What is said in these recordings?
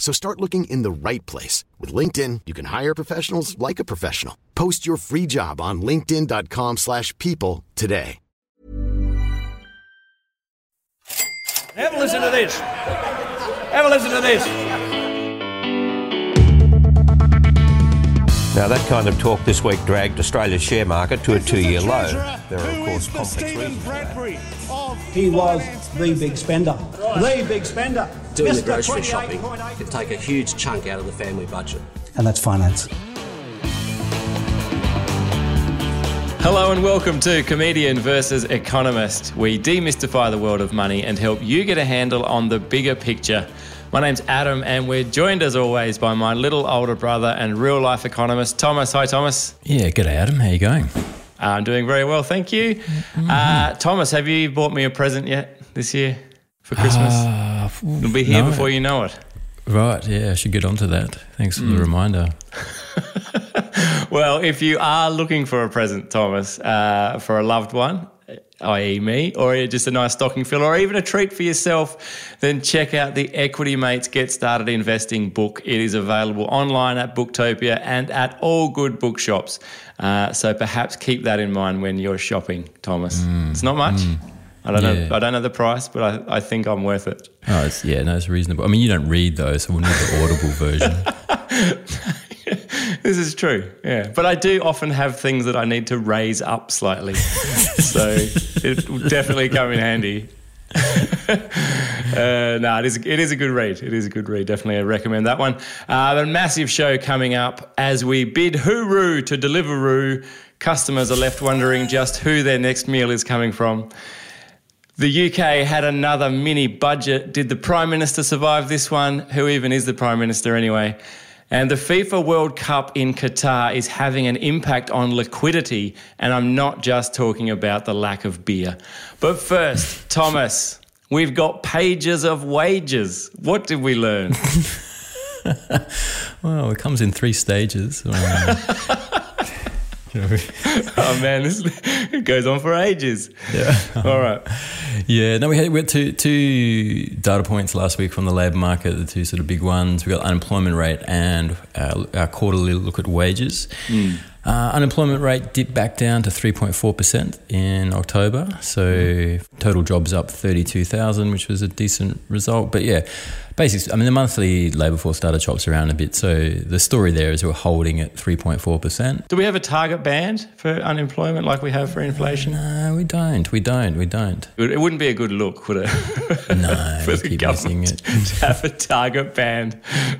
So start looking in the right place. With LinkedIn, you can hire professionals like a professional. Post your free job on linkedin.com slash people today. Have a listen to this. Have a listen to this. Now, that kind of talk this week dragged Australia's share market to a two year low. There are, of course, complex reasons. for that. He was the big spender. The big spender. doing the grocery shopping 28.8 can take a huge chunk out of the family budget. And that's finance. Hello and welcome to Comedian versus Economist. We demystify the world of money and help you get a handle on the bigger picture. My name's Adam, and we're joined as always by my little older brother and real life economist, Thomas. Hi, Thomas. Yeah, g'day Adam. How you going? I'm doing very well, thank you. Uh, Thomas, have you bought me a present yet this year for Christmas? Uh, It'll be here no. before you know it. Right, yeah, I should get onto that. Thanks for the Mm. reminder. Well, if you are looking for a present, Thomas, uh, for a loved one, i.e., me, or just a nice stocking filler, or even a treat for yourself, then check out the Equity Mates Get Started Investing book. It is available online at Booktopia and at all good bookshops. Uh, so perhaps keep that in mind when you're shopping, Thomas. it's not much. I don't Yeah. know. I don't know the price, but I, I think I'm worth it. Oh, it's, yeah, no, it's reasonable. I mean, you don't read those, so we'll need the audible version. This is true, yeah. But I do often have things that I need to raise up slightly. so it will definitely come in handy. uh, no, it is, it is a good read. It is a good read. Definitely I recommend that one. Uh, a massive show coming up as we bid hooroo to Deliveroo. Customers are left wondering just who their next meal is coming from. The UK had another mini budget. Did the Prime Minister survive this one? Who even is the Prime Minister anyway? And the FIFA World Cup in Qatar is having an impact on liquidity. And I'm not just talking about the lack of beer. But first, Thomas, we've got pages of wages. What did we learn? well, it comes in three stages. You know, oh man, this it goes on for ages. yeah. All right. Yeah, no, we had, we had two, two data points last week from the labour market, the two sort of big ones. We got unemployment rate and our, our quarterly look at wages. Uh, unemployment rate dipped back down to 3.4% in October. So total jobs up 32,000, which was a decent result. But yeah, basically, I mean, the monthly labour force data chops around a bit. So the story there is we're holding at 3.4%. Do we have a target band for unemployment like we have for inflation? No, we don't. We don't. We don't. It wouldn't be a good look, would it? No, for we the keep missing government it. to have a target band.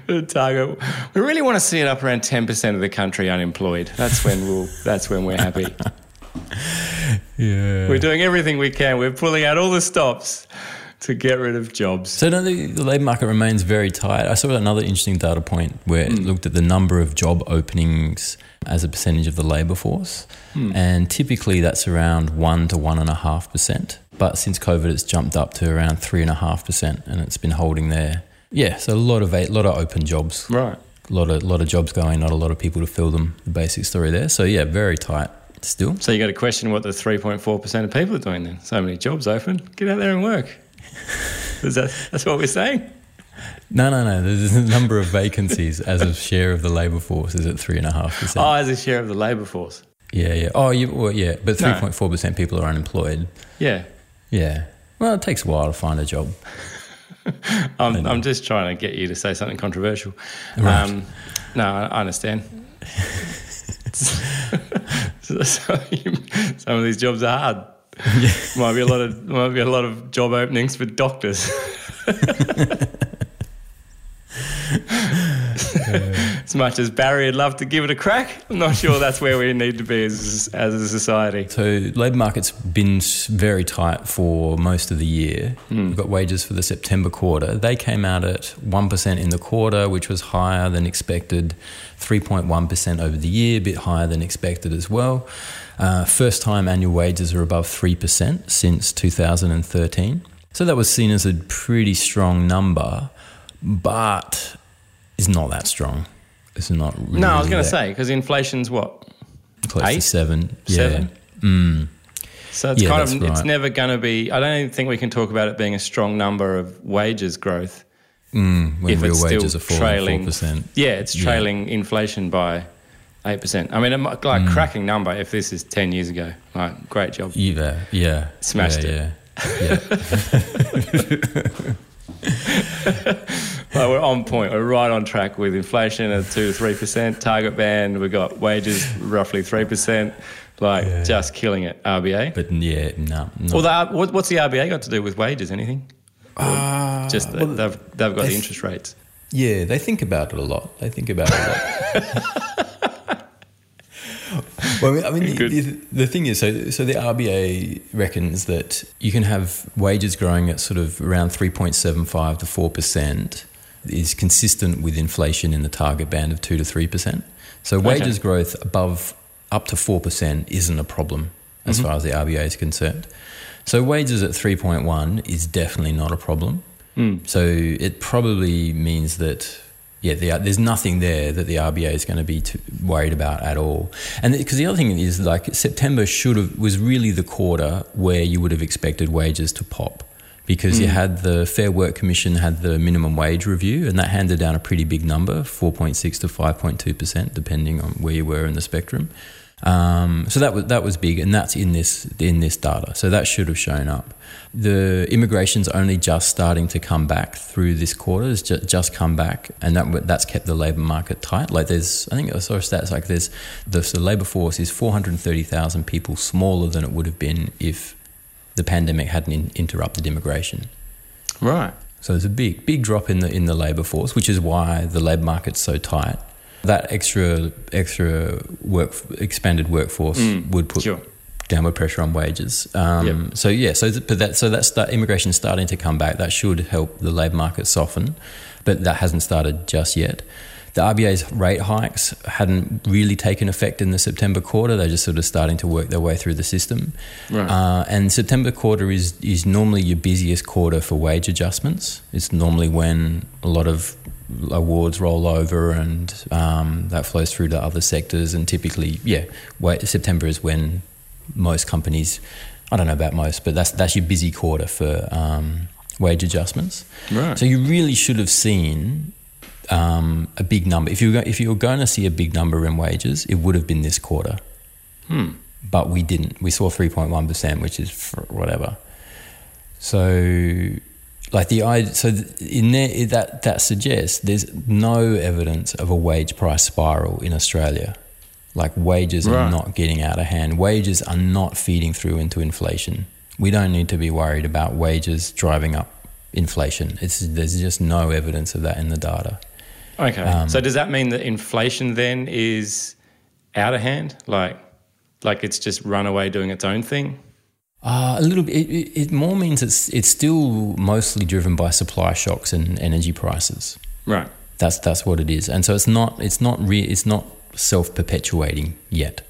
A target. We really want to see it up around ten percent of the country unemployed. That's when we'll. That's when we're happy. Yeah. We're doing everything we can. We're pulling out all the stops to get rid of jobs. So no, the, the labour market remains very tight. I saw another interesting data point where it hmm. looked at the number of job openings as a percentage of the labour force, hmm. and typically that's around one to one and a half percent. But since COVID, it's jumped up to around three and a half percent, and it's been holding there. Yeah, so a lot of a lot of open jobs, Right. a lot of lot of jobs going, not a lot of people to fill them. The basic story there. So yeah, very tight still. So you got to question what the three point four percent of people are doing then. So many jobs open. Get out there and work. Is that that's what we're saying? No, no, no. There's a number of vacancies as a share of the labour force is at three and a half percent. Oh, as a share of the labour force. Yeah, yeah. Oh, you, well, yeah. But three point four percent people are unemployed. Yeah. Yeah. Well, it takes a while to find a job. I'm, I'm just trying to get you to say something controversial. Right. Um, no, I, I understand. so, so you- some of these jobs are hard. Might be a lot of might be a lot of job openings for doctors. as much as Barry would love to give it a crack, I'm not sure that's where we need to be as, as a society. So labour market's been very tight for most of the year. Hmm. We've got wages for the September quarter. They came out at 1% in the quarter, which was higher than expected, 3.1% over the year, a bit higher than expected as well. Uh, first time annual wages are above 3% since 2013. So that was seen as a pretty strong number, but it's not that strong. It's not really No, I was going to say, because inflation's what? close to eight? seven. Yeah. Seven? Mm. So it's Yeah, kind of, that's it's never going to be, I don't even think we can talk about it being a strong number of wages growth. Mm, when if real it's wages still are falling trailing, four percent. Yeah, it's Yeah. trailing inflation by 8%. I mean, a like Mm. cracking number if this is 10 years ago. Like, great job. Yeah, yeah, Smashed yeah, it. Yeah, yeah. Like, we're on point. We're right on track with inflation at 2 to 3%. Target band, we've got wages roughly 3%. Like, just killing it, RBA. but yeah, no. Well, the, what, what's the RBA got to do with wages? Anything? Uh, just that well, they've, they've got they the interest rates. yeah, they think about it a lot. They think about it a lot. well, I mean, the, the, the thing is, so so the RBA reckons that you can have wages growing at sort of around three point seven five to four percent is consistent with inflation in the target band of two to three percent. So wages growth above up to four percent isn't a problem as mm-hmm. far as the RBA is concerned. So wages at three point one is definitely not a problem. Hmm. So it probably means that yeah, the, there's nothing there that the RBA is going to be too worried about at all. And because the other thing is like September should have was really the quarter where you would have expected wages to pop because you hmm. had the Fair Work Commission had the minimum wage review and that handed down a pretty big number, 4.6 to 5.2 percent, depending on where you were in the spectrum. Um, so that was that was big, and that's in this in this data. So that should have shown up. The immigration's only just starting to come back through this quarter. It's just, just come back, and that that's kept the labour market tight. Like there's, I think I saw stats like there's the, the labour force is four hundred thirty thousand people smaller than it would have been if the pandemic hadn't in, interrupted immigration. Right. So there's a big, big drop in the in the labour force, which is why the labour market's so tight. That extra extra work expanded workforce would put sure. downward pressure on wages. Um, Yep. So yeah, so th- but that so that's start, immigration starting to come back. That should help the labour market soften, but that hasn't started just yet. The RBA's rate hikes hadn't really taken effect in the September quarter. They're just sort of starting to work their way through the system. Right. Uh, and September quarter is is normally your busiest quarter for wage adjustments. It's normally when a lot of awards roll over and um, that flows through to other sectors. And typically, yeah, wa September is when most companies. I don't know about most, but that's that's your busy quarter for um, wage adjustments. Right. So you really should have seen um, a big number. If you were, if you were going to see a big number in wages, it would have been this quarter. But we didn't. We saw three point one percent, which is whatever. So, like the so in there that that suggests there's no evidence of a wage price spiral in Australia. Like wages are not getting out of hand. Wages are not feeding through into inflation. We don't need to be worried about wages driving up inflation. It's there's just no evidence of that in the data. Okay. Um, so does that mean that inflation then is out of hand? Like, like it's just run away doing its own thing? Uh, a little bit. It, it, more means it's it's still mostly driven by supply shocks and energy prices. Right. That's that's what it is, and so it's not it's not re, it's not self perpetuating yet.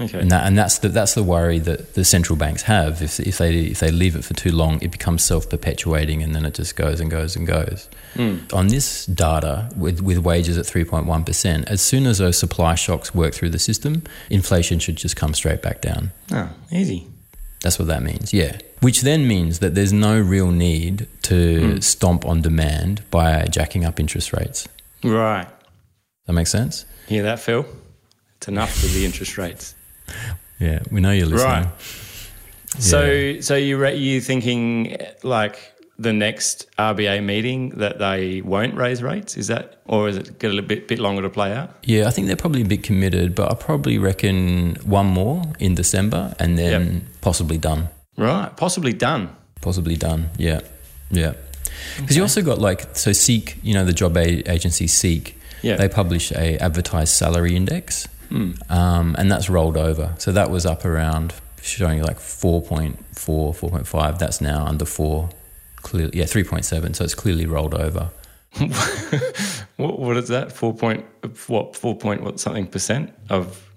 Okay. And that and that's the that's the worry that the central banks have. If if they if they leave it for too long, it becomes self perpetuating, and then it just goes and goes and goes. Hmm. On this data, with with wages at three point one percent, as soon as those supply shocks work through the system, inflation should just come straight back down. Oh, easy. That's what that means, yeah. Which then means that there's no real need to hmm. stomp on demand by jacking up interest rates. Right. That makes sense? Hear that, Phil? It's enough with the interest rates. Yeah, we know you're listening. Right. So, so you re- you thinking like the next RBA meeting that they won't raise rates? Is that, or is it get a little bit bit longer to play out? Yeah, I think they're probably a bit committed, but I probably reckon one more in December and then Yep. possibly done. Right. Possibly done. Possibly done. Yeah. Yeah. Because you also got like so Seek, you know, the job a- agency Seek. Yeah. They publish a advertised salary index, um, and that's rolled over. So that was up around showing like 4.4, 4.5. That's now under four. Clearly, yeah, 3.7. So it's clearly rolled over. What, what is that? Four point what? Four point what something percent of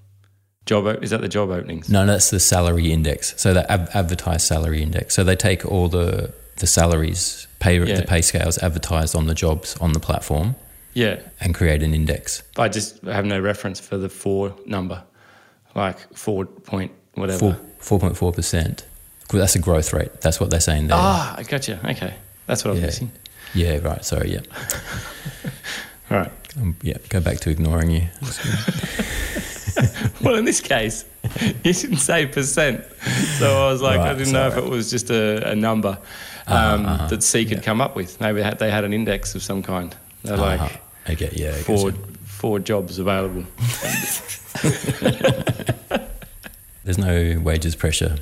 job? Is that the job openings? No, that's the salary index. So the ad- advertised salary index. So they take all the the salaries, pay Yeah. the pay scales advertised on the jobs on the platform, Yeah, and create an index. I just have no reference for the four number, like four point whatever. Four four point four percent. That's a growth rate. That's what they're saying there. Ah, I gotcha. Okay, that's what I was Yeah. missing. Yeah, right. Sorry. Yeah. All right. Um, yeah. Go back to ignoring you. Well, in this case, you didn't say percent, so I was like, I didn't know if it was just a, a number um, that Seek had come up with. Maybe they had, they had an index of some kind. They're like Uh-huh. I get. Yeah. Four four jobs available. There's no wages pressure.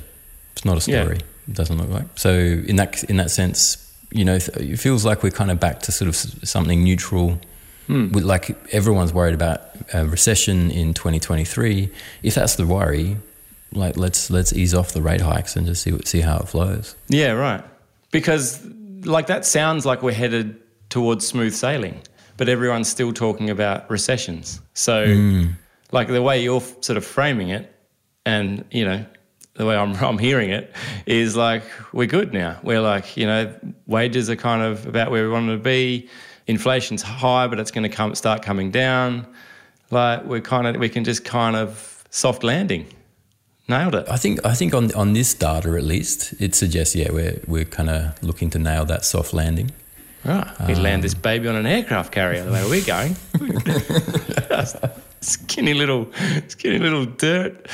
It's not a Yeah. story. It doesn't look like. So in that in that sense, you know, it feels like we're kind of back to sort of something neutral. Hmm. With like everyone's worried about a recession in 2023. If that's the worry, like let's let's ease off the rate hikes and just see what, see how it flows. Yeah, right. Because like that sounds like we're headed towards smooth sailing, but everyone's still talking about recessions. So, mm. like the way you're f- sort of framing it, and you know, the way I'm I'm hearing it is like we're good now. We're like you know, wages are kind of about where we want them to be. Inflation's high, but it's going to come start coming down. Like we're kind of we can just kind of soft landing. Nailed it. I think I think on on this data at least, it suggests yeah we're we're kind of looking to nail that soft landing. Ah. Right. We land this baby on an aircraft carrier the way we're going. skinny little, skinny little dirt,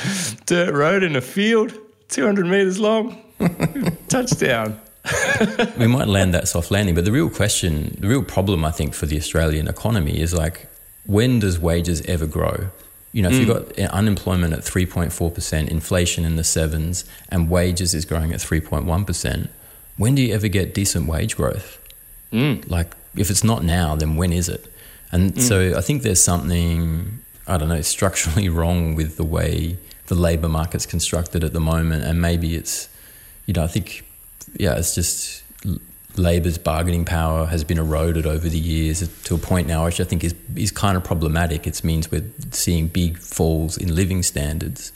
dirt road in a field, 200 meters long. Touchdown. we might land that soft landing, but the real question, the real problem, I think, for the Australian economy is like, when does wages ever grow? You know, if you've mm. got eh, unemployment at 3.4%, inflation in the sevens, and wages is growing at 3.1%, when do you ever get decent wage growth? Mm. Like, if it's not now, then when is it? And mm. so I think there's something, I don't know, structurally wrong with the way the labour market's constructed at the moment. And maybe it's, you know, I think, yeah, it's just labour's bargaining power has been eroded over the years to a point now, which I think is is kind of problematic. It means we're seeing big falls in living standards.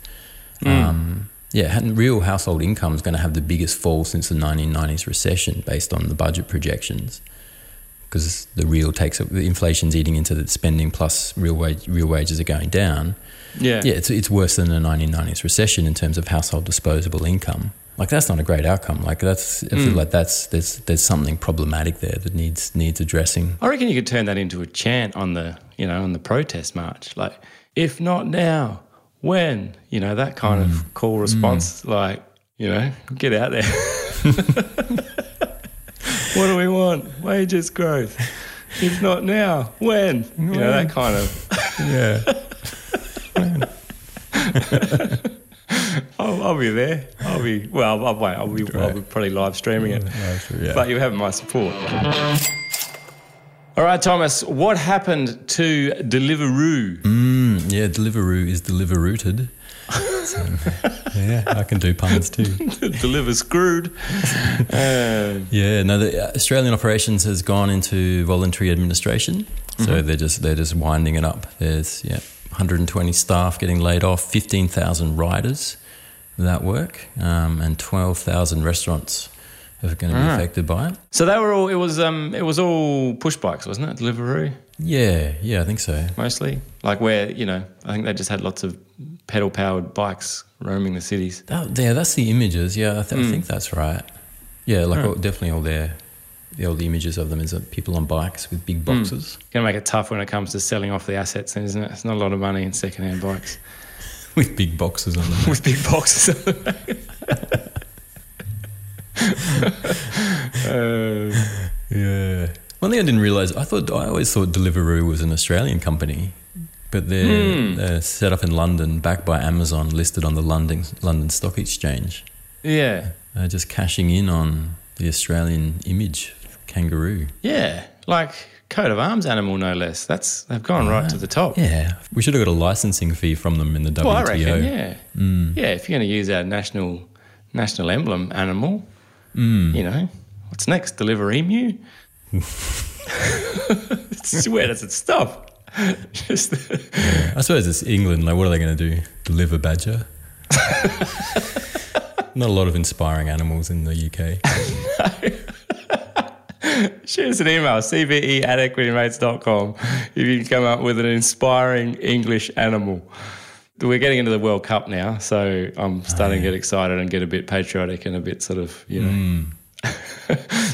Mm. Um, yeah, real household income is going to have the biggest fall since the 1990s recession, based on the budget projections, because the real takes the inflation's eating into the spending, plus real wage, real wages are going down. Yeah. Yeah, it's it's worse than the 1990s recession in terms of household disposable income. Like that's not a great outcome. Like that's I feel mm. like that's there's there's something problematic there that needs needs addressing. I reckon you could turn that into a chant on the, you know, on the protest march. Like, if not now, when? You know, that kind of call response. Like, you know, get out there. what do we want? Wages growth. If not now, when? You know, that kind of. Yeah. I'll, I'll be there. I'll be well. I'll, wait. I'll be, I'll be probably live streaming it, but you have my support. All right, Thomas. What happened to Deliveroo? Yeah, Deliveroo is Deliverooted. So, yeah, I can do puns too. Deliver screwed. Uh, Yeah, no, the uh, Australian operations has gone into voluntary administration, so they're just they're just winding it up. There's yeah, 120 staff getting laid off, 15,000 riders that work, um, and 12,000 restaurants are going to be ah. affected by it. so they were all. It was um. It was all push bikes, wasn't it? Deliveroo Yeah, yeah, I think so. mostly. Like where you know, I think they just had lots of pedal powered bikes roaming the cities. That, yeah, that's the images. Yeah, I, th- I think hmm. that's right. Yeah, like all, definitely all their the old images of them is that people on bikes with big hmm. boxes Going to make it tough when it comes to selling off the assets, then, isn't it? It's not a lot of money in second-hand bikes with big boxes on them. with big boxes. on the back. uh, Yeah. One thing I didn't realize, I thought I always thought Deliveroo was an Australian company, but they're, hmm. they're set up in London, backed by Amazon, listed on the London London Stock Exchange. yeah. They're just cashing in on the Australian image kangaroo. Yeah, like coat of arms animal, no less. That's they've gone ah, right to the top. Yeah, we should have got a licensing fee from them in the WTO. Well, I reckon, yeah, hmm. yeah. If you're going to use our national national emblem animal, Mm. you know, what's next? Deliver emu. It's- Where does it stop? Just I suppose it's England. Like, what are they going to do? Deliver badger? Not a lot of inspiring animals in the UK. shoot us an email, cve at equitymates.com, if you can come up with an inspiring English animal. We're getting into the World Cup now, so I'm starting to get excited and get a bit patriotic and a bit sort of, you know,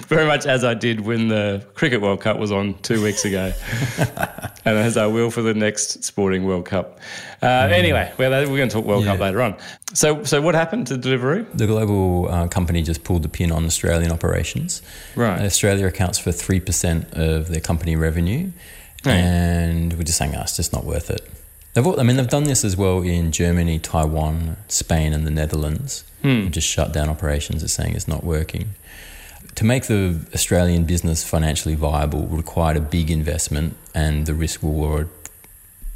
very much as I did when the Cricket World Cup was on two weeks ago, and as I will for the next Sporting World Cup. Uh, Anyway, well, we're going to talk World Cup later on. So, so what happened to Deliveroo? The global uh, company just pulled the pin on Australian operations. Right. Australia accounts for 3% of their company revenue. Right. And we're just saying, oh, it's just not worth it. They've, al- I mean, they've done this as well in Germany, Taiwan, Spain, and the Netherlands. They've just shut down operations, as saying it's not working. To make the Australian business financially viable required a big investment, and the risk reward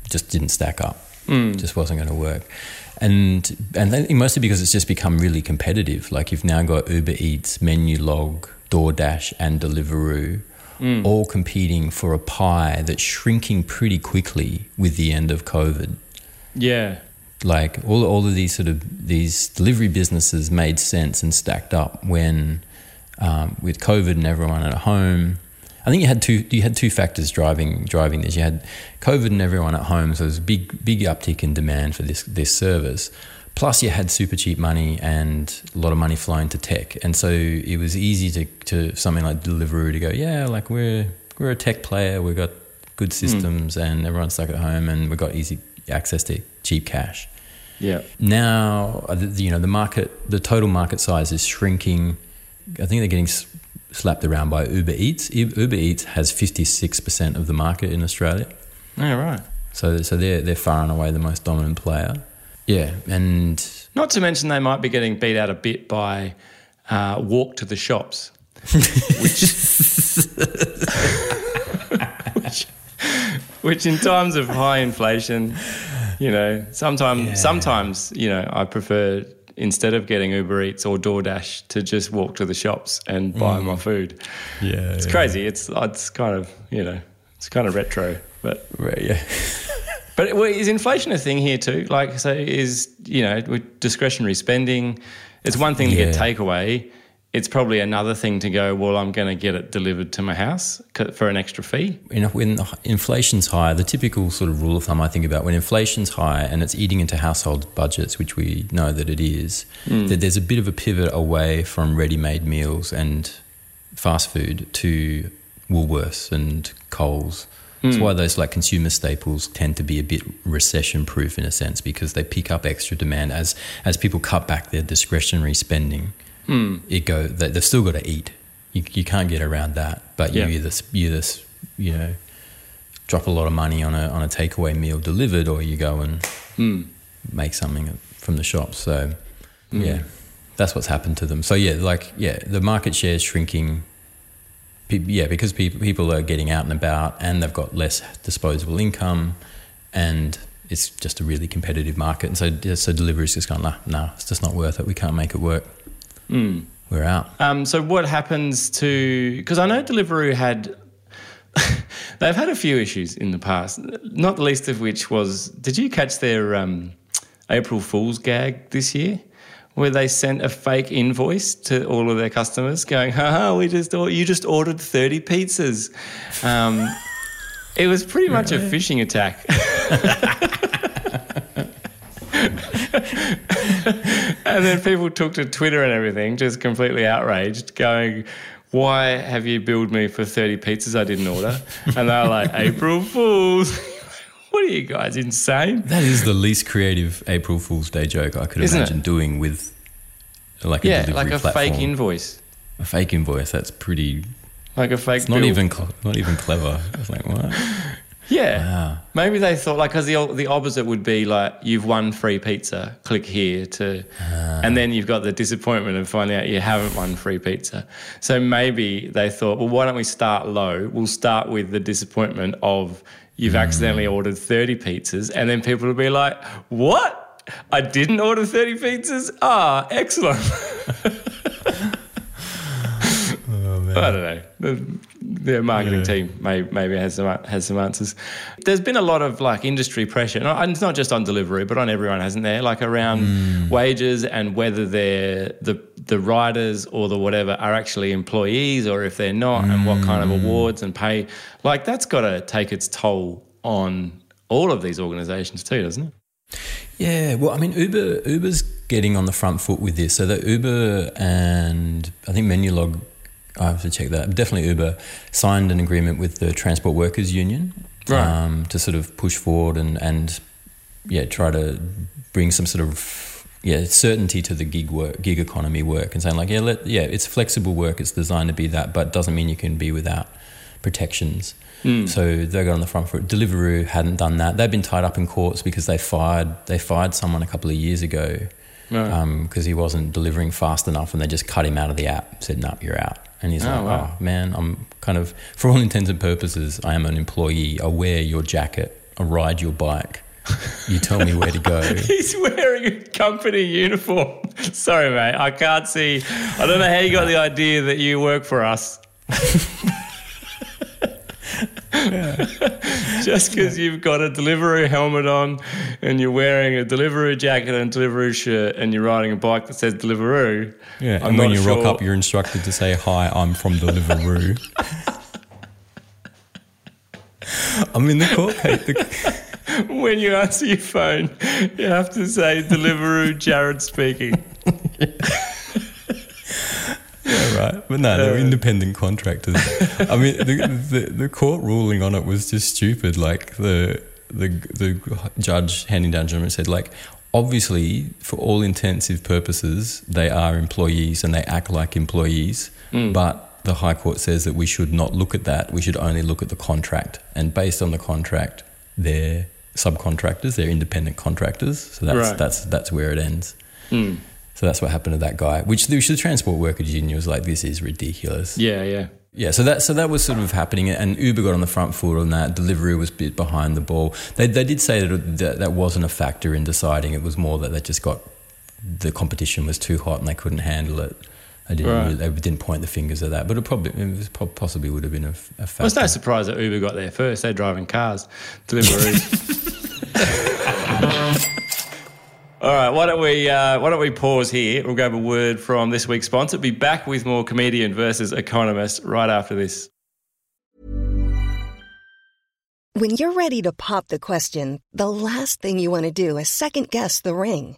just didn't stack up. Hmm. Just wasn't going to work. And and mostly because it's just become really competitive. Like you've now got Uber Eats, Menulog, DoorDash, and Deliveroo, all competing for a pie that's shrinking pretty quickly with the end of COVID. Yeah. Like all all of these sort of these delivery businesses made sense and stacked up when um, with COVID and everyone at home. I think you had two you had two factors driving driving this. You had COVID and everyone at home, so there's a big big uptick in demand for this this service. Plus, you had super cheap money and a lot of money flowing to tech, and so it was easy to, to something like Deliveroo to go, yeah, like we're we're a tech player, we've got good systems, and everyone's stuck at home, and we've got easy access to cheap cash. Yeah. Now, uh, you know, the market, the total market size is shrinking. I think they're getting slapped around by Uber Eats. Uber Eats has 56% of the market in Australia. Yeah, right. So, so they're, they're far and away the most dominant player. Yeah. And Not to mention they might be getting beat out a bit by uh, walk to the shops, which, which, which in times of high inflation, you know, sometimes sometimes you know I prefer instead of getting Uber Eats or DoorDash to just walk to the shops and buy my food. yeah, It's crazy. It's it's kind of you know it's kind of retro, but Right, yeah. but well, is inflation a thing here too? Like, so is you know with discretionary spending, it's one thing to get takeaway. It's probably another thing to go. Well, I'm going to get it delivered to my house for an extra fee. you know, when inflation's high, the typical sort of rule of thumb I think about when inflation's high and it's eating into household budgets, which we know that it is, hmm. that there's a bit of a pivot away from ready-made meals and fast food to Woolworths and Coles. That's hmm. why those like consumer staples tend to be a bit recession-proof in a sense because they pick up extra demand as as people cut back their discretionary spending. Hmm. It go they, they've still got to eat. You, you can't get around that. But Yeah. you either you either you know drop a lot of money on a on a takeaway meal delivered, or you go and hmm. make something from the shop. So yeah, that's what's happened to them. So yeah, like yeah, the market share is shrinking. Yeah, because people people are getting out and about, and they've got less disposable income, and it's just a really competitive market. And so so Deliveroo's just gone, nah, nah, it's just not worth it. We can't make it work. We're out. Um, so what happens to? Because I know Deliveroo had. they've had a few issues in the past, not the least of which was. Did you catch their um, April Fool's gag this year? Where they sent a fake invoice to all of their customers, going, "Haha, we just or- you just ordered thirty pizzas." Um, it was pretty much a phishing attack. and then people took to Twitter and everything, just completely outraged, going, Why have you billed me for 30 pizzas I didn't order? And they were like, April Fools. are you guys, insane? That is the least creative April Fool's Day joke I could Isn't imagine it? doing with like a Yeah, like a platform. fake invoice. A fake invoice. That's pretty. Like a fake It's not bill. even cl- not even clever. It's like what? Yeah. Wow. Maybe they thought like because the the opposite would be like you've won free pizza, click here to, ah. and then you've got the disappointment of finding out you haven't won free pizza. So maybe they thought, well, why don't we start low? We'll start with the disappointment of you've accidentally ordered thirty pizzas, and then people will be like, what? I didn't order 30 pizzas? Ah, excellent. I don't know. The, the marketing team may, maybe has some has some answers. There's been a lot of like industry pressure, and it's not just on delivery, but on everyone, hasn't there? Like around wages and whether they're the the riders or the whatever are actually employees or if they're not, and what kind of awards and pay. Like that's got to take its toll on all of these organisations too, doesn't it? Yeah, well, I mean, Uber Uber's getting on the front foot with this. So the Uber and I think Menulog, I have to check that. Definitely Uber signed an agreement with the Transport Workers Union Right. um, to sort of push forward and and yeah, try to bring some sort of yeah certainty to the gig work, gig economy work, and saying like yeah, let, yeah, it's flexible work. It's designed to be that, but doesn't mean you can be without protections. Hmm. So they got on the front foot. Deliveroo hadn't done that. They've been tied up in courts because they fired they fired someone a couple of years ago because um, he wasn't delivering fast enough, and they just cut him out of the app. Said, "No, you're out." And he's Oh, like, wow. "Oh man, I'm kind of for all intents and purposes, I am an employee. I wear your jacket. I ride your bike. You tell me where to go." He's wearing a company uniform. Sorry, mate. I can't see. I don't know how you got the idea that you work for us. Just because you've got a Deliveroo helmet on and you're wearing a Deliveroo jacket and Deliveroo shirt and you're riding a bike that says Deliveroo. Yeah, I'm and when you rock up, you're instructed to say, "Hi, I'm from Deliveroo." I'm in the court. The, When you answer your phone, you have to say Deliveroo Jared speaking. Yeah, right. But no, they're uh, independent contractors. I mean, the, the the court ruling on it was just stupid. Like the the the judge handing down judgment said, like, obviously, for all intensive purposes, they are employees and they act like employees. Mm. But the High Court says that we should not look at that. We should only look at the contract. And based on the contract, they're subcontractors. They're independent contractors. So that's Right. that's that's where it ends. Hmm. So that's what happened to that guy. Which the, which the transport workers union was like, this is ridiculous. Yeah, yeah. Yeah, so that so that was sort of happening, and Uber got on the front foot on that. Deliveroo was a bit behind the ball. They they did say that that, that wasn't a factor in deciding. It was more that they just got the competition was too hot and they couldn't handle it. They didn't Right. really, they didn't point the fingers at that, but it probably it was, possibly would have been a, f- a factor. Well, it's no surprise that Uber got there first. They're driving cars, Deliveroo. All right, why don't we uh, why don't we pause here? We'll grab a word from this week's sponsor. Be back with more comedian versus economist right after this. When you're ready to pop the question, the last thing you want to do is second guess the ring.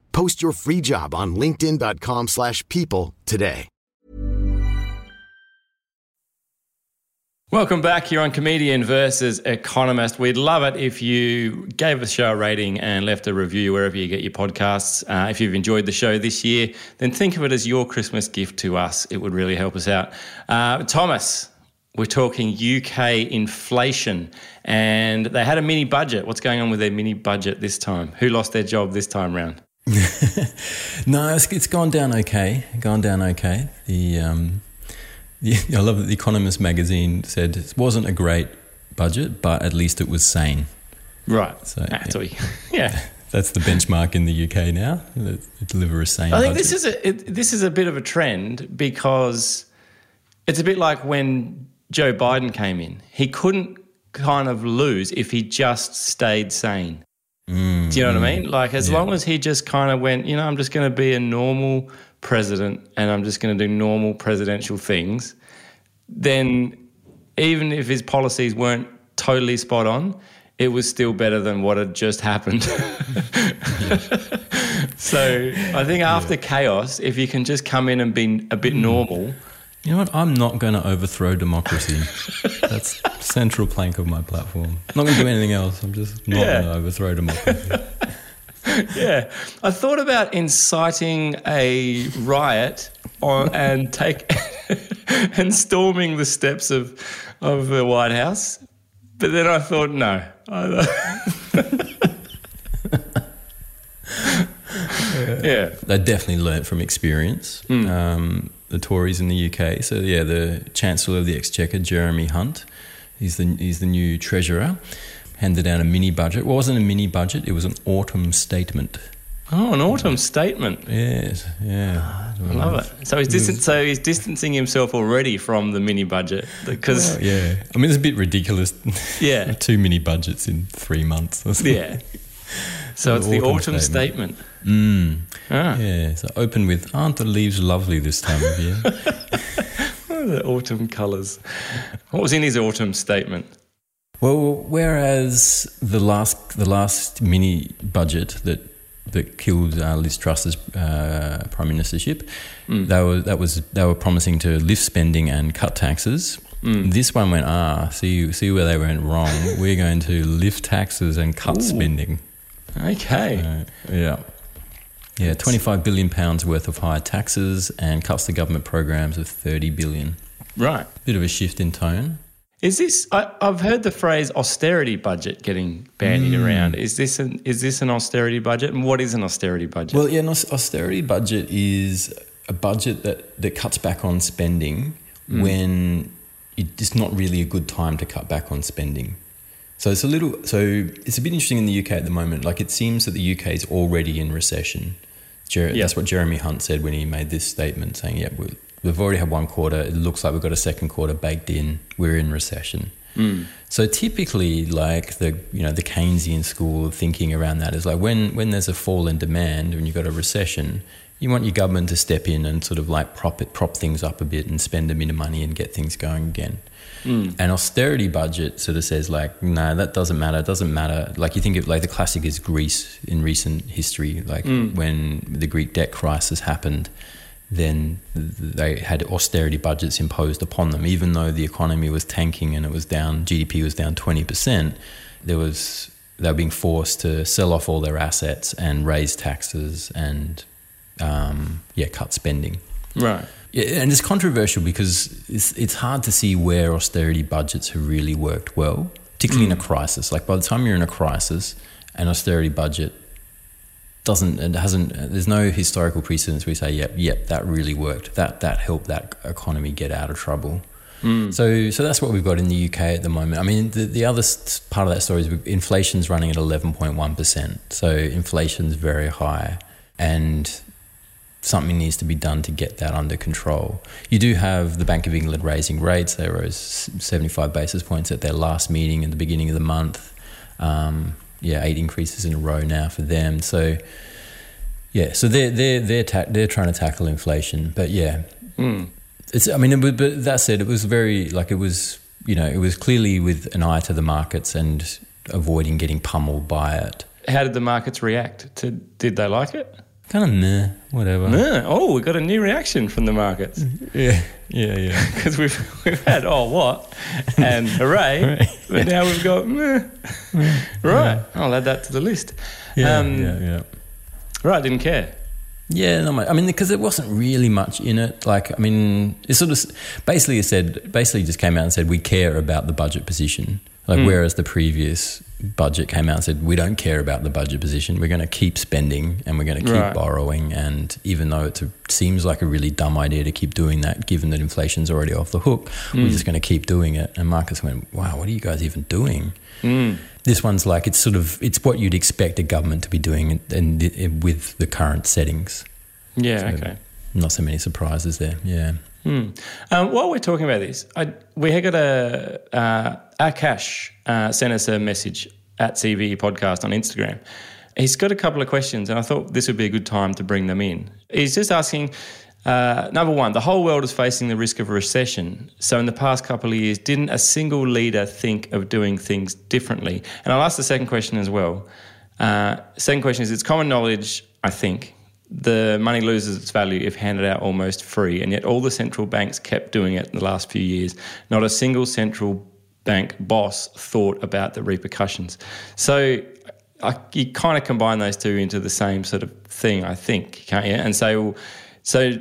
Post your free job on linkedin.com/people slash people today. Welcome back here on Comedian versus Economist. We'd love it if you gave the show a rating and left a review wherever you get your podcasts. Uh, if you've enjoyed the show this year, then think of it as your Christmas gift to us. It would really help us out. Uh, Thomas, we're talking UK inflation, and they had a mini budget. What's going on with their mini budget this time? Who lost their job this time round? No, it's, it's gone down okay. Gone down okay. The, um, the I love that the Economist magazine said it wasn't a great budget, but at least it was sane. Right. So, Ah, yeah. yeah. that's the benchmark in the UK now. Deliver a sane. I think budget. this is a it, this is a bit of a trend because it's a bit like when Joe Biden came in. He couldn't kind of lose if he just stayed sane. Do you know what I mean? Mm, like as long as he just kind of went, you know, I'm just going to be a normal president and I'm just going to do normal presidential things, then even if his policies weren't totally spot on, it was still better than what had just happened. so I think after chaos, if you can just come in and be a bit mm. normal, You know what? I'm not going to overthrow democracy. That's central plank of my platform. I'm not going to do anything else. I'm just not Yeah. going to overthrow democracy. yeah. I thought about inciting a riot on, and take and storming the steps of of the White House, but then I thought no. yeah. They definitely learnt from experience. Um, the Tories in the UK. So yeah, the Chancellor of the Exchequer, Jeremy Hunt, he's the he's the new Treasurer. Handed down a mini budget. Well, it wasn't a mini budget. It was an autumn statement. Oh, an autumn statement. Yes, yeah. Ah, I love it. So he's distan- so he's distancing himself already from the mini budget because Well, yeah, I mean it's a bit ridiculous. Yeah. two mini budgets in three months. yeah. So it's the Autumn autumn statement. statement. Mm. Ah. Yeah. So open with, aren't the leaves lovely this time of year? Oh, the autumn colours. What was in his autumn statement? Well, whereas the last the last mini budget that that killed uh, Liz Truss's uh, prime ministership, they were that was they were promising to lift spending and cut taxes. This one went ah see see where they went wrong. We're going to lift taxes and cut spending. Okay. Uh, yeah. Yeah, 25 billion pounds worth of higher taxes and cuts to government programs of 30 billion. Right. Bit of a shift in tone. Is this? I, I've heard the phrase austerity budget getting bandied Mm. around. Is this an is this an austerity budget? And what is an austerity budget? Well, yeah, an austerity budget is a budget that, that cuts back on spending when it's not really a good time to cut back on spending. So it's a little, so it's a bit interesting in the UK at the moment. Like it seems that the UK is already in recession. Jer- Yeah. That's what Jeremy Hunt said when he made this statement, saying, "Yeah, we- we've already had one quarter. It looks like we've got a second quarter baked in. We're in recession." Hmm. So typically, like the you know the Keynesian school of thinking around that is like when when there's a fall in demand and you've got a recession, you want your government to step in and sort of like prop it, prop things up a bit and spend a bit of money and get things going again. An austerity budget sort of says like, no, that doesn't matter. It doesn't matter. Like you think of like the classic is Greece in recent history, like when the Greek debt crisis happened then they had austerity budgets imposed upon them. Even though the economy was tanking and it was down, GDP was down 20%, there was, they were being forced to sell off all their assets and raise taxes and, um, yeah, cut spending. right. Yeah, and it's controversial because it's, it's hard to see where austerity budgets have really worked well, particularly in a mm. crisis. Like by the time you're in a crisis, an austerity budget doesn't it hasn't there's no historical precedence we say yep yep that really worked. That that helped that economy get out of trouble. Mm. So so that's what we've got in the UK at the moment. I mean the, the other part of that story is inflation's running at 11.1% so inflation's very high. And something needs to be done to get that under control. You do have the Bank of England raising rates. They rose 75 basis points at their last meeting in the beginning of the month. Um, yeah, eight increases in a row now for them. So, yeah, so they're they're they're ta- they're trying to tackle inflation, but yeah, it's. I mean, it, but that said, it was very like it was. You know, it was clearly with an eye to the markets and avoiding getting pummeled by it. How did the markets react? To, did they like it? Kind of meh, whatever. Yeah. Oh, we got a new reaction from the markets Yeah, yeah, yeah. because we've we've had oh what and hooray, but now we've got meh. right. I'll add that to the list. Yeah, Um, yeah, yeah. Right. Didn't care. Yeah, not much. I mean, because there wasn't really much in it. Like, I mean, it sort of basically it said, basically just came out and said, we care about the budget position. Like Mm. whereas the previous budget came out and said we don't care about the budget position, we're going to keep spending and we're going to keep Right. borrowing. And even though it seems like a really dumb idea to keep doing that, given that inflation's already off the hook, we're Mm. just going to keep doing it. And markets went, wow, what are you guys even doing? Mm. This one's like it's sort of it's what you'd expect a government to be doing, and with the current settings. Yeah, So okay. Not so many surprises there. Yeah. Hmm. Um, while we're talking about this, I, we had got a uh, Akash uh, sent us a message at CVE Podcast on Instagram. He's got a couple of questions, and I thought this would be a good time to bring them in. He's just asking. Uh, number one, the whole world is facing the risk of a recession. So, in the past couple of years, didn't a single leader think of doing things differently? And I'll ask the second question as well. Uh, second question is it's common knowledge, I think, the money loses its value if handed out almost free, and yet all the central banks kept doing it in the last few years. Not a single central bank boss thought about the repercussions. So I, you kind of combine those two into the same sort of thing, I think, can't you? And so, so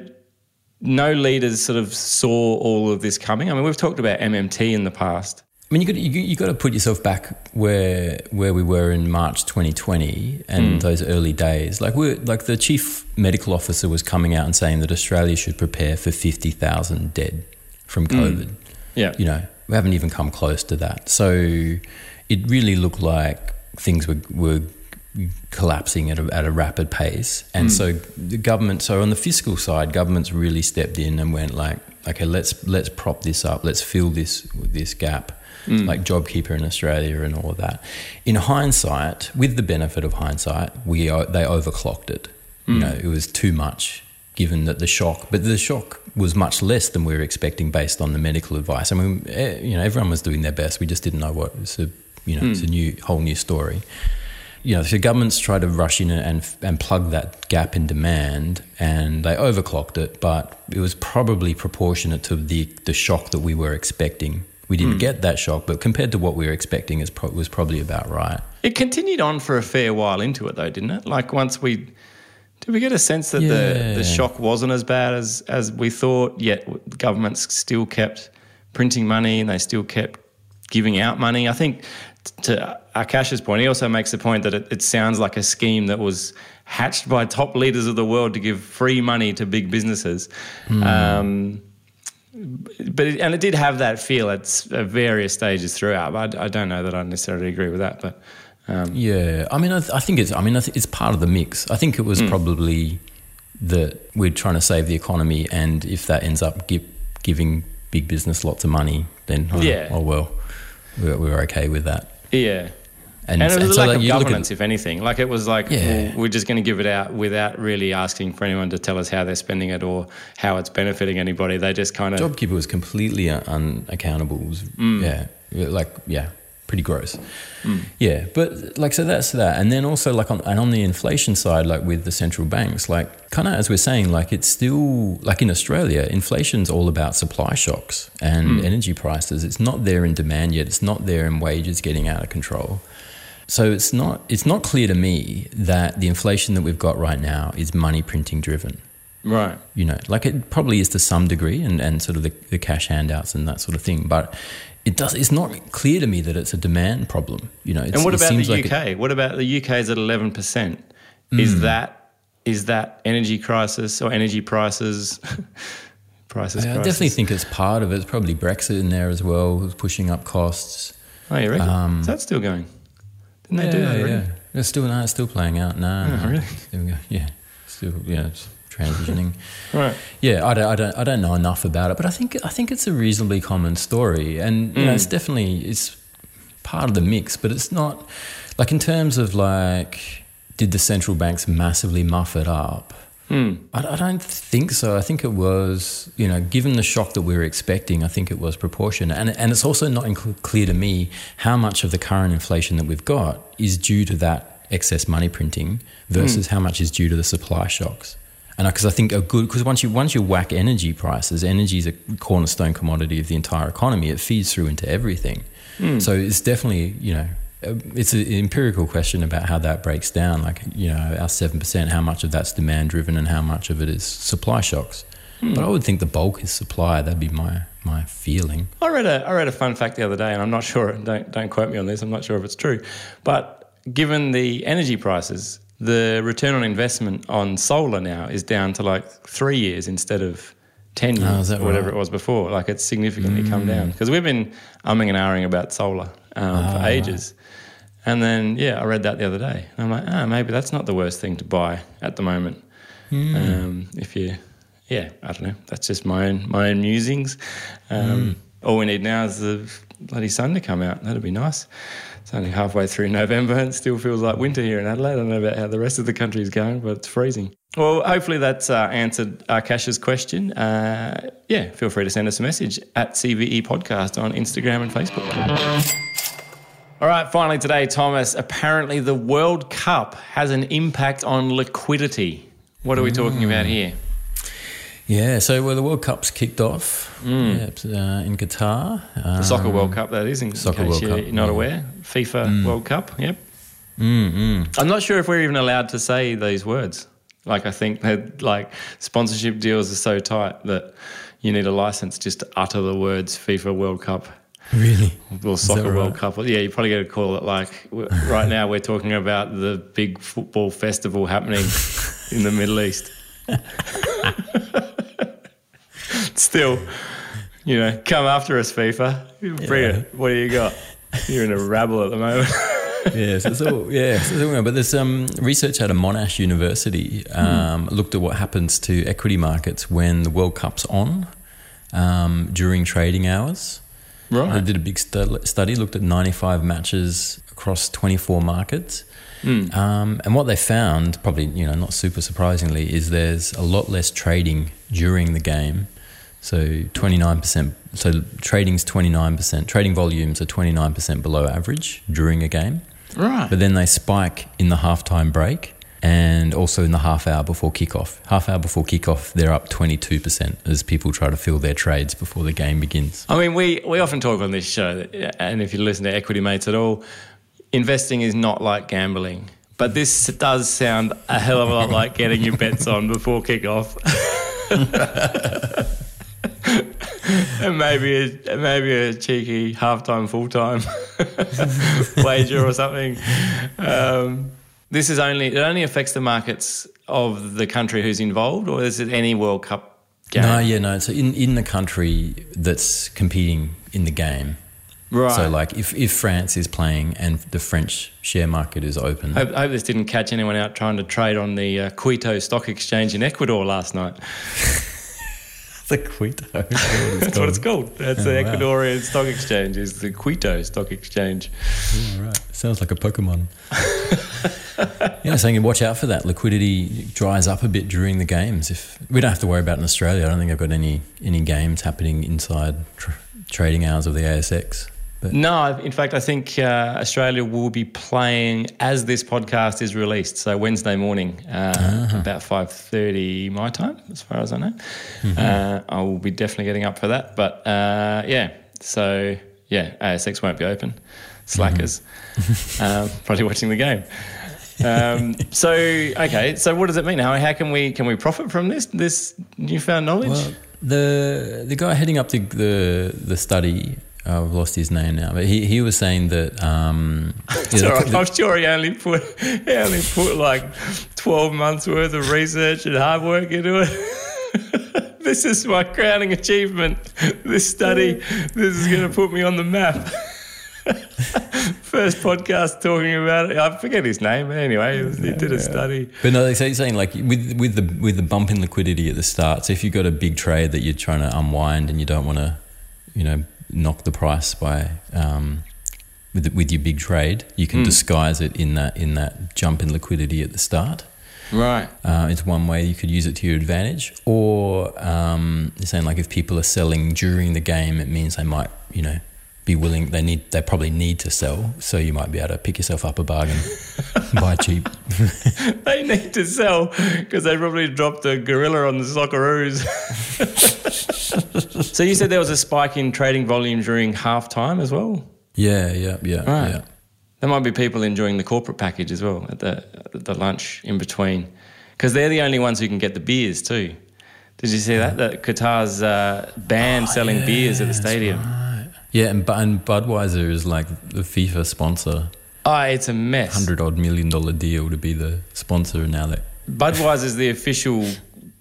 no leaders sort of saw all of this coming. I mean, we've talked about MMT in the past. I mean, you got you, you got to put yourself back where where we were in March 2020 and Mm. those early days. Like we like the chief medical officer was coming out and saying that Australia should prepare for 50,000 dead from Mm. COVID. Yeah. You know, we haven't even come close to that. So it really looked like things were were collapsing at a, at a rapid pace. And Mm. so the government, so on the fiscal side, governments really stepped in and went like, okay, let's let's prop this up, let's fill this this gap, Mm. like JobKeeper in Australia and all of that. In hindsight, with the benefit of hindsight, we they overclocked it. You Mm. know, it was too much given that the shock, but the shock was much less than we were expecting based on the medical advice. I mean, you know, everyone was doing their best. We just didn't know what. It's a, you know, it's a Mm. new whole new story you know, so governments try to rush in and and plug that gap in demand, and they overclocked it, but it was probably proportionate to the the shock that we were expecting. We didn't Mm. get that shock, but compared to what we were expecting, it was probably about right. It continued on for a fair while into it, though, didn't it? Like once we did, we get a sense that the, Yeah. the shock wasn't as bad as as we thought. Yet governments still kept printing money and they still kept giving out money. I think t- to Akash's point, he also makes the point that it, it sounds like a scheme that was hatched by top leaders of the world to give free money to big businesses. Um, but it, and it did have that feel at various stages throughout. But I, I don't know that I necessarily agree with that. But um, Yeah, I mean, I, th- I think it's. I mean, I th- it's part of the mix. I think it was Mm. probably that we're trying to save the economy, and if that ends up gi- giving big business lots of money, then oh, Yeah. oh well, we're, we're okay with that. yeah. And, And, it was and a so lack like of you look at- governance, if anything. Like it was like, Yeah. well, we're just going to give it out without really asking for anyone to tell us how they're spending it or how it's benefiting anybody. They just kind of JobKeeper was completely un- unaccountable. Was, Mm. Yeah, like yeah, pretty gross. Mm. Yeah, but like so that's that, and then also like on and on the inflation side, like with the central banks, like kind of as we're saying, like it's still like in Australia, inflation's all about supply shocks and Mm. energy prices. It's not there in demand yet. It's not there in wages getting out of control. So it's not it's not clear to me that the inflation that we've got right now is money printing driven right. you know, like it probably is to some degree, and, and sort of the, the cash handouts and that sort of thing. But it does. It's not clear to me that it's a demand problem. You know, it's, and what about the like UK? it- what about the UK is at eleven percent? Is Mm. that is that energy crisis or energy prices? prices. I crisis? definitely think it's part of it. It's probably Brexit in there as well, pushing up costs. Oh, you reckon? Um, is that still going? Didn't yeah, they do that yeah, already? yeah. It's still no, it's still playing out. No, Oh, no. really? There we go. Yeah, still yeah, it's transitioning. Right. Yeah, I don't, I don't, I don't know enough about it, but I think, I think it's a reasonably common story, and you know, Mm. it's definitely it's part of the mix, but it's not like in terms of like, did the central banks massively muff it up? Hmm. I, I don't think so. I think it was, you know, given the shock that we were expecting, I think it was proportionate. And, and it's also not inc- clear to me how much of the current inflation that we've got is due to that excess money printing versus how much is due to the supply shocks. And because I think a good, because once you once you whack energy prices, energy is a cornerstone commodity of the entire economy. It feeds through into everything. Mm. So it's definitely, you know, Uh, it's an empirical question about how that breaks down. Like, you know, our 7%, how much of that's demand driven and how much of it is supply shocks. Hmm. but I would think the bulk is supply. That'd be my my feeling. I read a I read a fun fact the other day, and I'm not sure. Don't don't quote me on this. I'm not sure if it's true, but given the energy prices, the return on investment on solar now is down to like three years instead of 10 years that or whatever right? it was before. Like it's significantly come hmm. down because we've been umming and ahhing about solar um, Ah, for ages. And then yeah, I read that the other day, and I'm like, ah, maybe that's not the worst thing to buy at the moment. Hmm. Um, if you, yeah, I don't know. That's just my own my own musings. Um, All we need now is the bloody sun to come out. That'd be nice. It's only halfway through November and it still feels like winter here in Adelaide. I don't know about how the rest of the country is going, but it's freezing. Well, hopefully that's uh, answered Akash's question. Uh, yeah, feel free to send us a message at CVE Podcast on Instagram and Facebook. All right, finally today, Thomas. Apparently, the World Cup has an impact on liquidity. What are we talking about here? Yeah, so well, the World Cup's kicked off mm. yeah, uh, in Qatar. The Soccer World um, Cup, that is, in Soccer case World you're Cup, not yeah. aware. FIFA mm. World Cup, yep. Mm-hmm. I'm not sure if we're even allowed to say these words. Like, I think that like sponsorship deals are so tight that you need a license just to utter the words FIFA World Cup Really? or Soccer right? World Cup. Yeah, you probably got to call it like right now. We're talking about the big football festival happening in the Middle East. Still, you know, come after us, FIFA. Bring it. What do you got? You're in a rabble at the moment. yes, it's all, yeah. it's all- but there's um, research out of Monash University um, looked at what happens to equity markets when the World Cup's on um, during trading hours. Right. They did a big stu- study, looked at 95 matches across 24 markets. Um, and what they found, probably you know not super surprisingly, is there's a lot less trading during the game. So 29%. So trading's 29%. Trading volumes are 29% below average during a game. Right. But then they spike in the halftime break and also in the half hour before kickoff. Half hour before kickoff, they're up 22% as people try to fill their trades before the game begins. I mean, we, we often talk on this show, and if you listen to Equity Mates at all, investing is not like gambling. But this does sound a hell of a lot like getting your bets on before kickoff. and maybe a, maybe a cheeky halftime, full time wager or something. Um, this is only it only affects the markets of the country who's involved, or is it any World Cup game? No, yeah, no. So in, in the country that's competing in the game. Right. So like if, if France is playing and the French share market is open. I hope, I hope this didn't catch anyone out trying to trade on the uh, Quito Stock Exchange in Ecuador last night. the Quito. That's what it's called. That's the Oh, wow. Ecuadorian Stock Exchange. Is the Quito Stock Exchange. Right. Sounds like a Pokemon. yeah, So saying watch out for that. Liquidity dries up a bit during the games. If we don't have to worry about it in Australia, I don't think I've got any any games happening inside tr- trading hours of the ASX. But No, in fact, I think uh, Australia will be playing as this podcast is released. So Wednesday morning, uh, Uh-huh. about five thirty my time, as far as I know. Mm-hmm. Uh, I will be definitely getting up for that. But uh, yeah, so yeah, ASX won't be open. Slackers, Mm-hmm. um, probably watching the game. Um, so okay, so what does it mean? How how can we can we profit from this this newfound knowledge? well, the the guy heading up the the, the study. I've lost his name now, but he, he was saying that um, It's yeah, all the- right. I'm sure he only put he only put like twelve months worth of research and hard work into it. this is my crowning achievement. This study. This is going to put me on the map. First podcast talking about it. I forget his name, but anyway, he, was- he did a study. But no, they say saying like with with the with the bump in liquidity at the start. So if you've got a big trade that you're trying to unwind and you don't want to, you know, knock the price by um, with with your big trade, you can disguise it in that in that jump in liquidity at the start. Right. Uh, it's one way you could use it to your advantage. Or um, you're saying like if people are selling during the game, it means they might you know be willing. They need they probably need to sell, so you might be able to pick yourself up a bargain, buy cheap. They need to sell because they probably dropped the gorilla on the Socceroos. so you said there was a spike in trading volume during halftime as well. Yeah, yeah, yeah, Right. yeah. There might be people enjoying the corporate package as well at the at the lunch in between, because they're the only ones who can get the beers too. Did you see that? That Qatar's uh, banned Oh, selling yeah, beers at the stadium. Yeah, and, and Budweiser is like the FIFA sponsor. Oh, it's a mess. Hundred odd million dollar deal to be the sponsor now that Budweiser is the official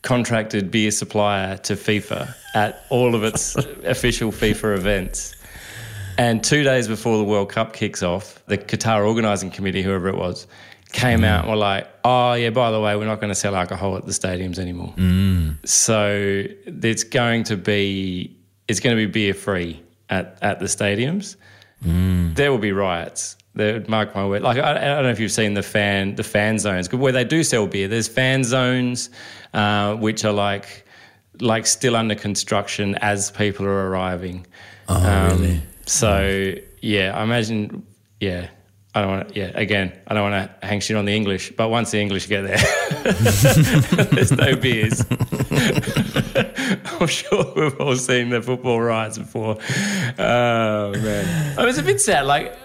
contracted beer supplier to FIFA at all of its official FIFA events. And two days before the World Cup kicks off, the Qatar organising committee, whoever it was, came out and were like, "Oh yeah, by the way, we're not going to sell alcohol at the stadiums anymore." Mm. So it's going to be it's going to be beer free at, at the stadiums. There will be riots. There, mark my word. Like I, I don't know if you've seen the fan the fan zones where they do sell beer. There's fan zones uh, which are like like still under construction as people are arriving. Um, Oh, really? So yeah, I imagine. Yeah, I don't want. to Yeah, again, I don't want to hang shit on the English, but once the English get there, there's no beers. I'm sure we've all seen the football riots before. Oh man, I it's a bit sad. Like,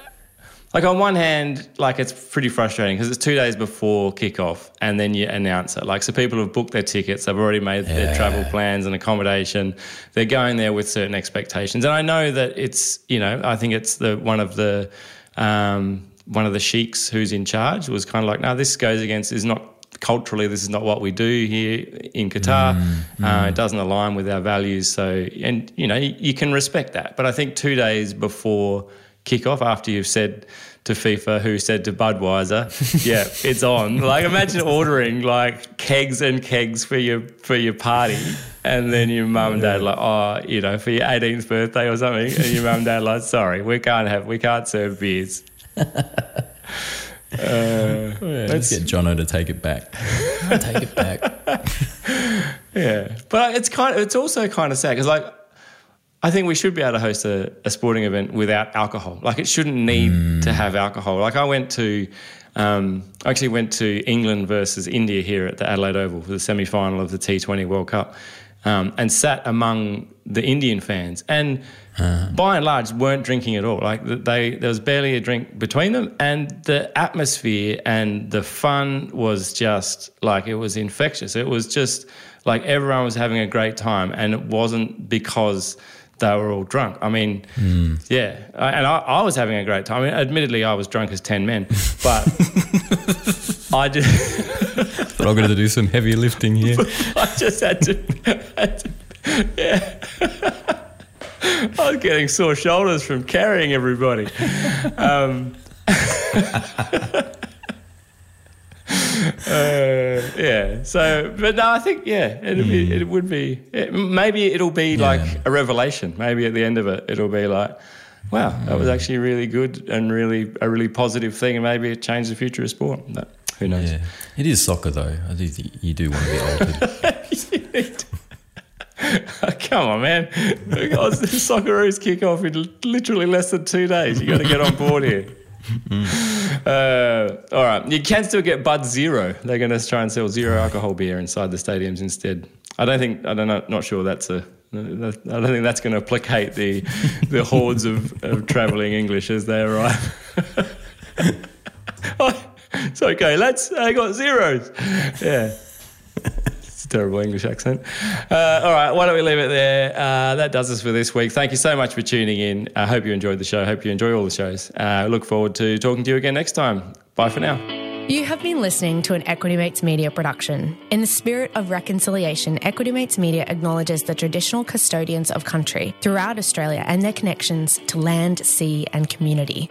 like on one hand, like it's pretty frustrating because it's two days before kickoff, and then you announce it. Like, so people have booked their tickets, they've already made their travel plans and accommodation. They're going there with certain expectations, and I know that it's you know I think it's the one of the um, one of the sheiks who's in charge was kind of like, no, this goes against is not culturally this is not what we do here in Qatar. Uh, it doesn't align with our values. So, and you know, you, you can respect that. But I think two days before kickoff, after you've said to FIFA, who said to Budweiser, "Yeah, it's on." Like, imagine ordering like kegs and kegs for your for your party, and then your mum and dad like, "Oh, you know, for your 18th birthday or something," and your mum and dad like, "Sorry, we can't have, we can't serve beers." Uh, let's get Jono to take it back. take it back. Yeah, but it's kind. Of, it's also kind of sad because, like, I think we should be able to host a, a sporting event without alcohol. Like, it shouldn't need to have alcohol. Like, I went to, um, I actually went to England versus India here at the Adelaide Oval for the semi final of the T20 World Cup, um, and sat among the Indian fans and. By and large, weren't drinking at all. Like they, there was barely a drink between them, and the atmosphere and the fun was just like it was infectious. It was just like everyone was having a great time, and it wasn't because they were all drunk. I mean, yeah, I, and I, I was having a great time. I mean, admittedly, I was drunk as ten men, but I just. But I've going to do some heavy lifting here. I just had to, had to yeah. I was getting sore shoulders from carrying everybody. Um, uh, yeah. So, but no, I think yeah, it'll be, it would be. It, maybe it'll be like a revelation. Maybe at the end of it, it'll be like, wow, that was actually really good and really a really positive thing, and maybe it changed the future of sport. Who knows? Yeah, it is soccer though. I do think you do want to be altered. Come on, man. The Socceroos kick off in literally less than two days. you got to get on board here. Uh, all right. You can still get Bud Zero. They're going to try and sell zero alcohol beer inside the stadiums instead. I don't think, I don't know, not sure that's a. I don't think that's going to placate the the hordes of, of travelling English as they arrive. it's okay, lads. I got zeros. Yeah. It's a terrible English accent. Uh, all right, why don't we leave it there? Uh, that does us for this week. Thank you so much for tuning in. I hope you enjoyed the show. Hope you enjoy all the shows. Uh, look forward to talking to you again next time. Bye for now. You have been listening to an Equity Mates Media production. In the spirit of reconciliation, Equity Mates Media acknowledges the traditional custodians of country throughout Australia and their connections to land, sea, and community.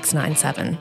697.